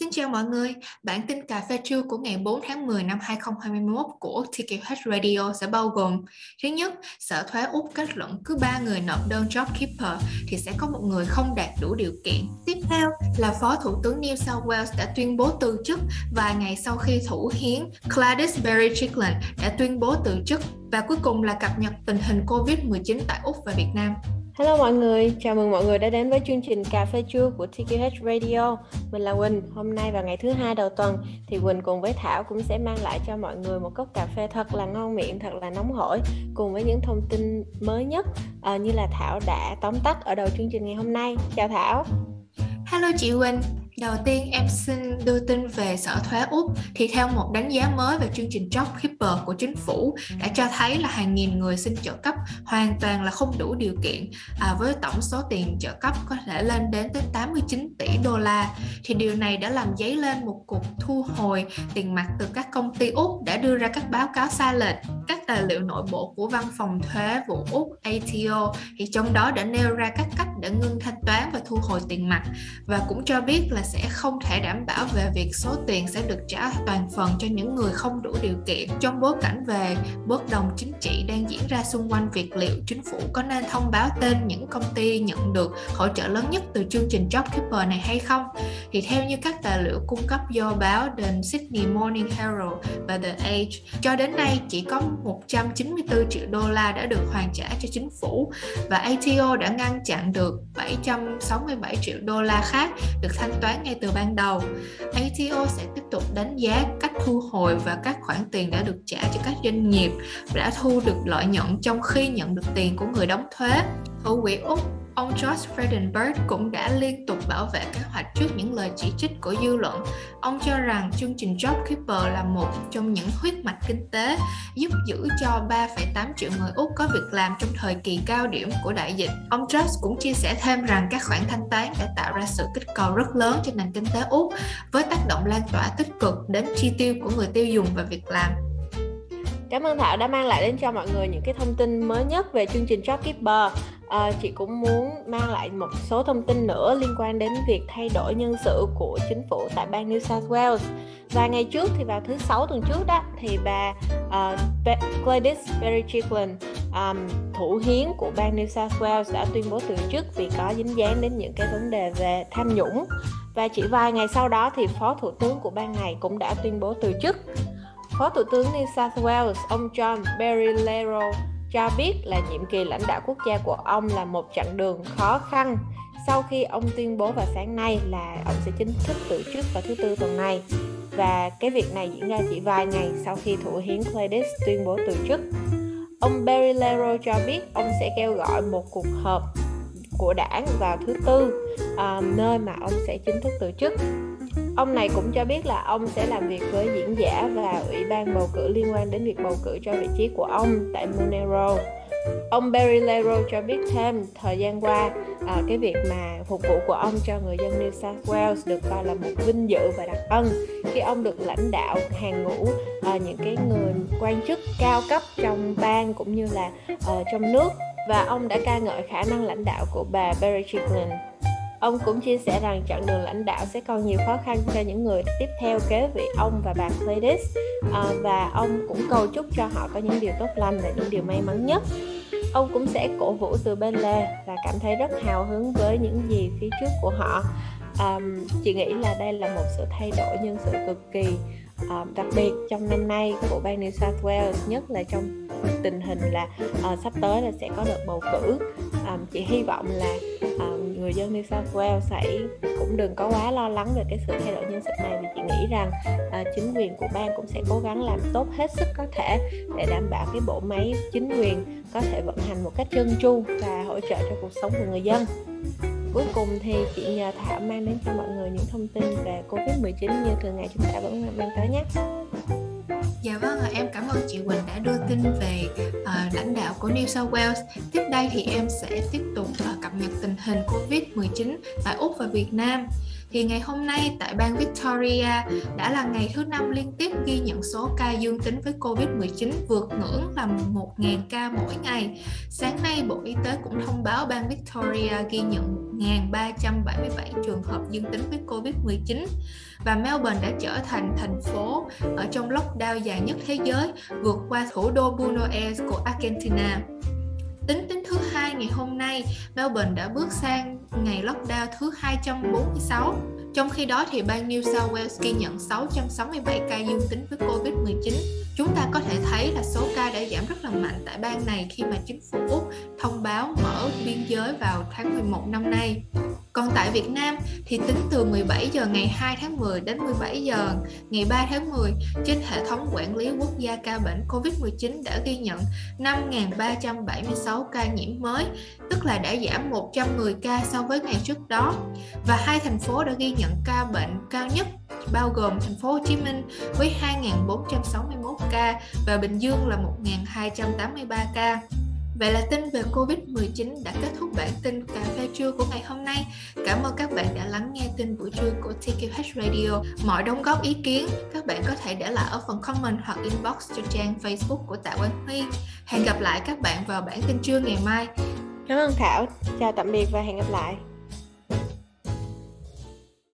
Xin chào mọi người, bản tin cà phê trưa của ngày 4 tháng 10 năm 2021 của TKH Radio sẽ bao gồm Thứ nhất, Sở Thuế Úc kết luận cứ 3 người nộp đơn JobKeeper thì sẽ có một người không đạt đủ điều kiện. Tiếp theo là Phó Thủ tướng New South Wales đã tuyên bố từ chức vài ngày sau khi thủ hiến Gladys Berejiklian đã tuyên bố từ chức và cuối cùng là cập nhật tình hình COVID-19 tại Úc và Việt Nam. Hello mọi người, chào mừng mọi người đã đến với chương trình Cà phê trưa của TKH Radio. Mình là Quỳnh, hôm nay vào ngày thứ hai đầu tuần thì Quỳnh cùng với Thảo cũng sẽ mang lại cho mọi người một cốc cà phê thật là ngon miệng, thật là nóng hổi cùng với những thông tin mới nhất à, như là Thảo đã tóm tắt ở đầu chương trình ngày hôm nay. Chào Thảo. Hello chị Quỳnh, Đầu tiên em xin đưa tin về Sở Thuế Úc. Thì theo một đánh giá mới về chương trình JobKeeper của chính phủ đã cho thấy là hàng nghìn người xin trợ cấp hoàn toàn là không đủ điều kiện à, với tổng số tiền trợ cấp có thể lên đến tới 89 tỷ đô la thì điều này đã làm dấy lên một cuộc thu hồi tiền mặt từ các công ty Úc đã đưa ra các báo cáo sai lệch. Các tài liệu nội bộ của văn phòng thuế vụ Úc ATO thì trong đó đã nêu ra các cách để ngưng thanh toán và thu hồi tiền mặt và cũng cho biết là sẽ không thể đảm bảo về việc số tiền sẽ được trả toàn phần cho những người không đủ điều kiện. Trong bối cảnh về bất đồng chính trị đang diễn ra xung quanh việc liệu chính phủ có nên thông báo tên những công ty nhận được hỗ trợ lớn nhất từ chương trình JobKeeper này hay không thì theo như các tài liệu cung cấp do báo The Sydney Morning Herald và The Age, cho đến nay chỉ có 194 triệu đô la đã được hoàn trả cho chính phủ và ATO đã ngăn chặn được 767 triệu đô la khác được thanh toán ngay từ ban đầu. ATO sẽ tiếp tục đánh giá cách thu hồi và các khoản tiền đã được trả cho các doanh nghiệp đã thu được lợi nhuận trong khi nhận được tiền của người đóng thuế. Thủ quỹ Úc Ông George Frydenberg cũng đã liên tục bảo vệ kế hoạch trước những lời chỉ trích của dư luận. Ông cho rằng chương trình JobKeeper là một trong những huyết mạch kinh tế giúp giữ cho 3,8 triệu người Úc có việc làm trong thời kỳ cao điểm của đại dịch. Ông George cũng chia sẻ thêm rằng các khoản thanh toán đã tạo ra sự kích cầu rất lớn cho nền kinh tế Úc với tác động lan tỏa tích cực đến chi tiêu của người tiêu dùng và việc làm. Cảm ơn Thảo đã mang lại đến cho mọi người những cái thông tin mới nhất về chương trình JobKeeper à, chị cũng muốn mang lại một số thông tin nữa liên quan đến việc thay đổi nhân sự của chính phủ tại bang New South Wales. Và ngày trước thì vào thứ sáu tuần trước đó thì bà uh, Gladys Berejiklian um, thủ hiến của bang New South Wales đã tuyên bố từ chức vì có dính dáng đến những cái vấn đề về tham nhũng. Và chỉ vài ngày sau đó thì phó thủ tướng của bang này cũng đã tuyên bố từ chức. Phó Thủ tướng New South Wales, ông John Barilaro cho biết là nhiệm kỳ lãnh đạo quốc gia của ông là một chặng đường khó khăn sau khi ông tuyên bố vào sáng nay là ông sẽ chính thức từ chức vào thứ tư tuần này và cái việc này diễn ra chỉ vài ngày sau khi thủ hiến Cledis tuyên bố từ chức. Ông Barry Lero cho biết ông sẽ kêu gọi một cuộc họp của đảng vào thứ tư uh, nơi mà ông sẽ chính thức từ chức Ông này cũng cho biết là ông sẽ làm việc với diễn giả và ủy ban bầu cử liên quan đến việc bầu cử cho vị trí của ông tại Monero. Ông Barry Lero cho biết thêm thời gian qua à, cái việc mà phục vụ của ông cho người dân New South Wales được coi là một vinh dự và đặc ân khi ông được lãnh đạo hàng ngũ à, những cái người quan chức cao cấp trong bang cũng như là à, trong nước và ông đã ca ngợi khả năng lãnh đạo của bà Barry Chicklin Ông cũng chia sẻ rằng chặng đường lãnh đạo sẽ còn nhiều khó khăn cho những người tiếp theo kế vị ông và bà Gladys à, và ông cũng cầu chúc cho họ có những điều tốt lành và những điều may mắn nhất. Ông cũng sẽ cổ vũ từ bên lề và cảm thấy rất hào hứng với những gì phía trước của họ. À, chị nghĩ là đây là một sự thay đổi nhân sự cực kỳ à, đặc biệt trong năm nay của bang New South Wales nhất là trong tình hình là à, sắp tới là sẽ có đợt bầu cử um, chị hy vọng là um, người dân New South Wales sẽ cũng đừng có quá lo lắng về cái sự thay đổi nhân sự này vì chị nghĩ rằng uh, chính quyền của bang cũng sẽ cố gắng làm tốt hết sức có thể để đảm bảo cái bộ máy chính quyền có thể vận hành một cách trơn tru và hỗ trợ cho cuộc sống của người dân cuối cùng thì chị nhờ Thảo mang đến cho mọi người những thông tin về Covid-19 như thường ngày chúng ta vẫn mang tới nhé. Dạ vâng, em cảm ơn chị Quỳnh đã đưa tin về uh, lãnh đạo của New South Wales. Tiếp đây thì em sẽ tiếp tục uh, cập nhật tình hình Covid-19 tại Úc và Việt Nam thì ngày hôm nay tại bang Victoria đã là ngày thứ năm liên tiếp ghi nhận số ca dương tính với Covid-19 vượt ngưỡng là 1.000 ca mỗi ngày. Sáng nay, Bộ Y tế cũng thông báo bang Victoria ghi nhận 1.377 trường hợp dương tính với Covid-19 và Melbourne đã trở thành thành phố ở trong lockdown dài nhất thế giới, vượt qua thủ đô Buenos Aires của Argentina. Tính đến thứ hai ngày hôm nay, Melbourne đã bước sang ngày lockdown thứ 246. Trong khi đó thì bang New South Wales ghi nhận 667 ca dương tính với Covid-19. Chúng ta có thể thấy là số ca đã giảm rất là mạnh tại bang này khi mà chính phủ Úc thông báo mở biên giới vào tháng 11 năm nay. Còn tại Việt Nam thì tính từ 17 giờ ngày 2 tháng 10 đến 17 giờ ngày 3 tháng 10 trên hệ thống quản lý quốc gia ca bệnh COVID-19 đã ghi nhận 5.376 ca nhiễm mới, tức là đã giảm 110 ca so với ngày trước đó. Và hai thành phố đã ghi nhận ca bệnh cao nhất bao gồm thành phố Hồ Chí Minh với 2.461 ca và Bình Dương là 1.283 ca. Vậy là tin về Covid-19 đã kết thúc bản tin cà phê trưa của ngày hôm nay. Cảm ơn các bạn đã lắng nghe tin buổi trưa của TQH Radio. Mọi đóng góp ý kiến, các bạn có thể để lại ở phần comment hoặc inbox cho trang Facebook của Tạ Quang Huy. Hẹn gặp lại các bạn vào bản tin trưa ngày mai. Cảm ơn Thảo. Chào tạm biệt và hẹn gặp lại.